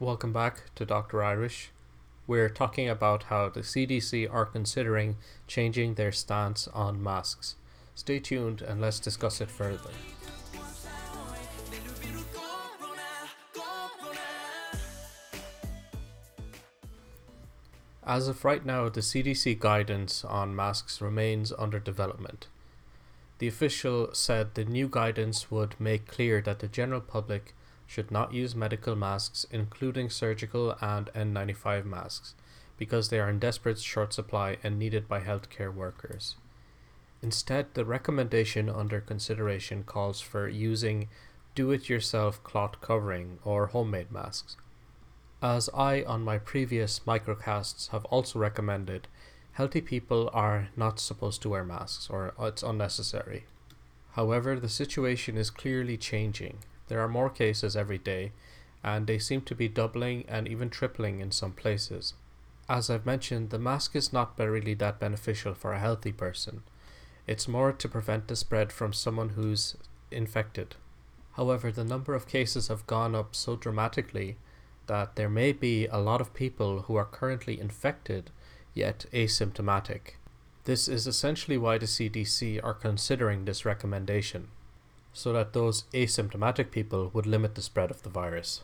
Welcome back to Dr. Irish. We're talking about how the CDC are considering changing their stance on masks. Stay tuned and let's discuss it further. As of right now, the CDC guidance on masks remains under development. The official said the new guidance would make clear that the general public should not use medical masks, including surgical and N95 masks, because they are in desperate short supply and needed by healthcare workers. Instead, the recommendation under consideration calls for using do it yourself cloth covering or homemade masks. As I, on my previous microcasts, have also recommended, healthy people are not supposed to wear masks or it's unnecessary. However, the situation is clearly changing there are more cases every day, and they seem to be doubling and even tripling in some places. As I've mentioned, the mask is not really that beneficial for a healthy person. It's more to prevent the spread from someone who's infected. However, the number of cases have gone up so dramatically that there may be a lot of people who are currently infected yet asymptomatic. This is essentially why the CDC are considering this recommendation so that those asymptomatic people would limit the spread of the virus.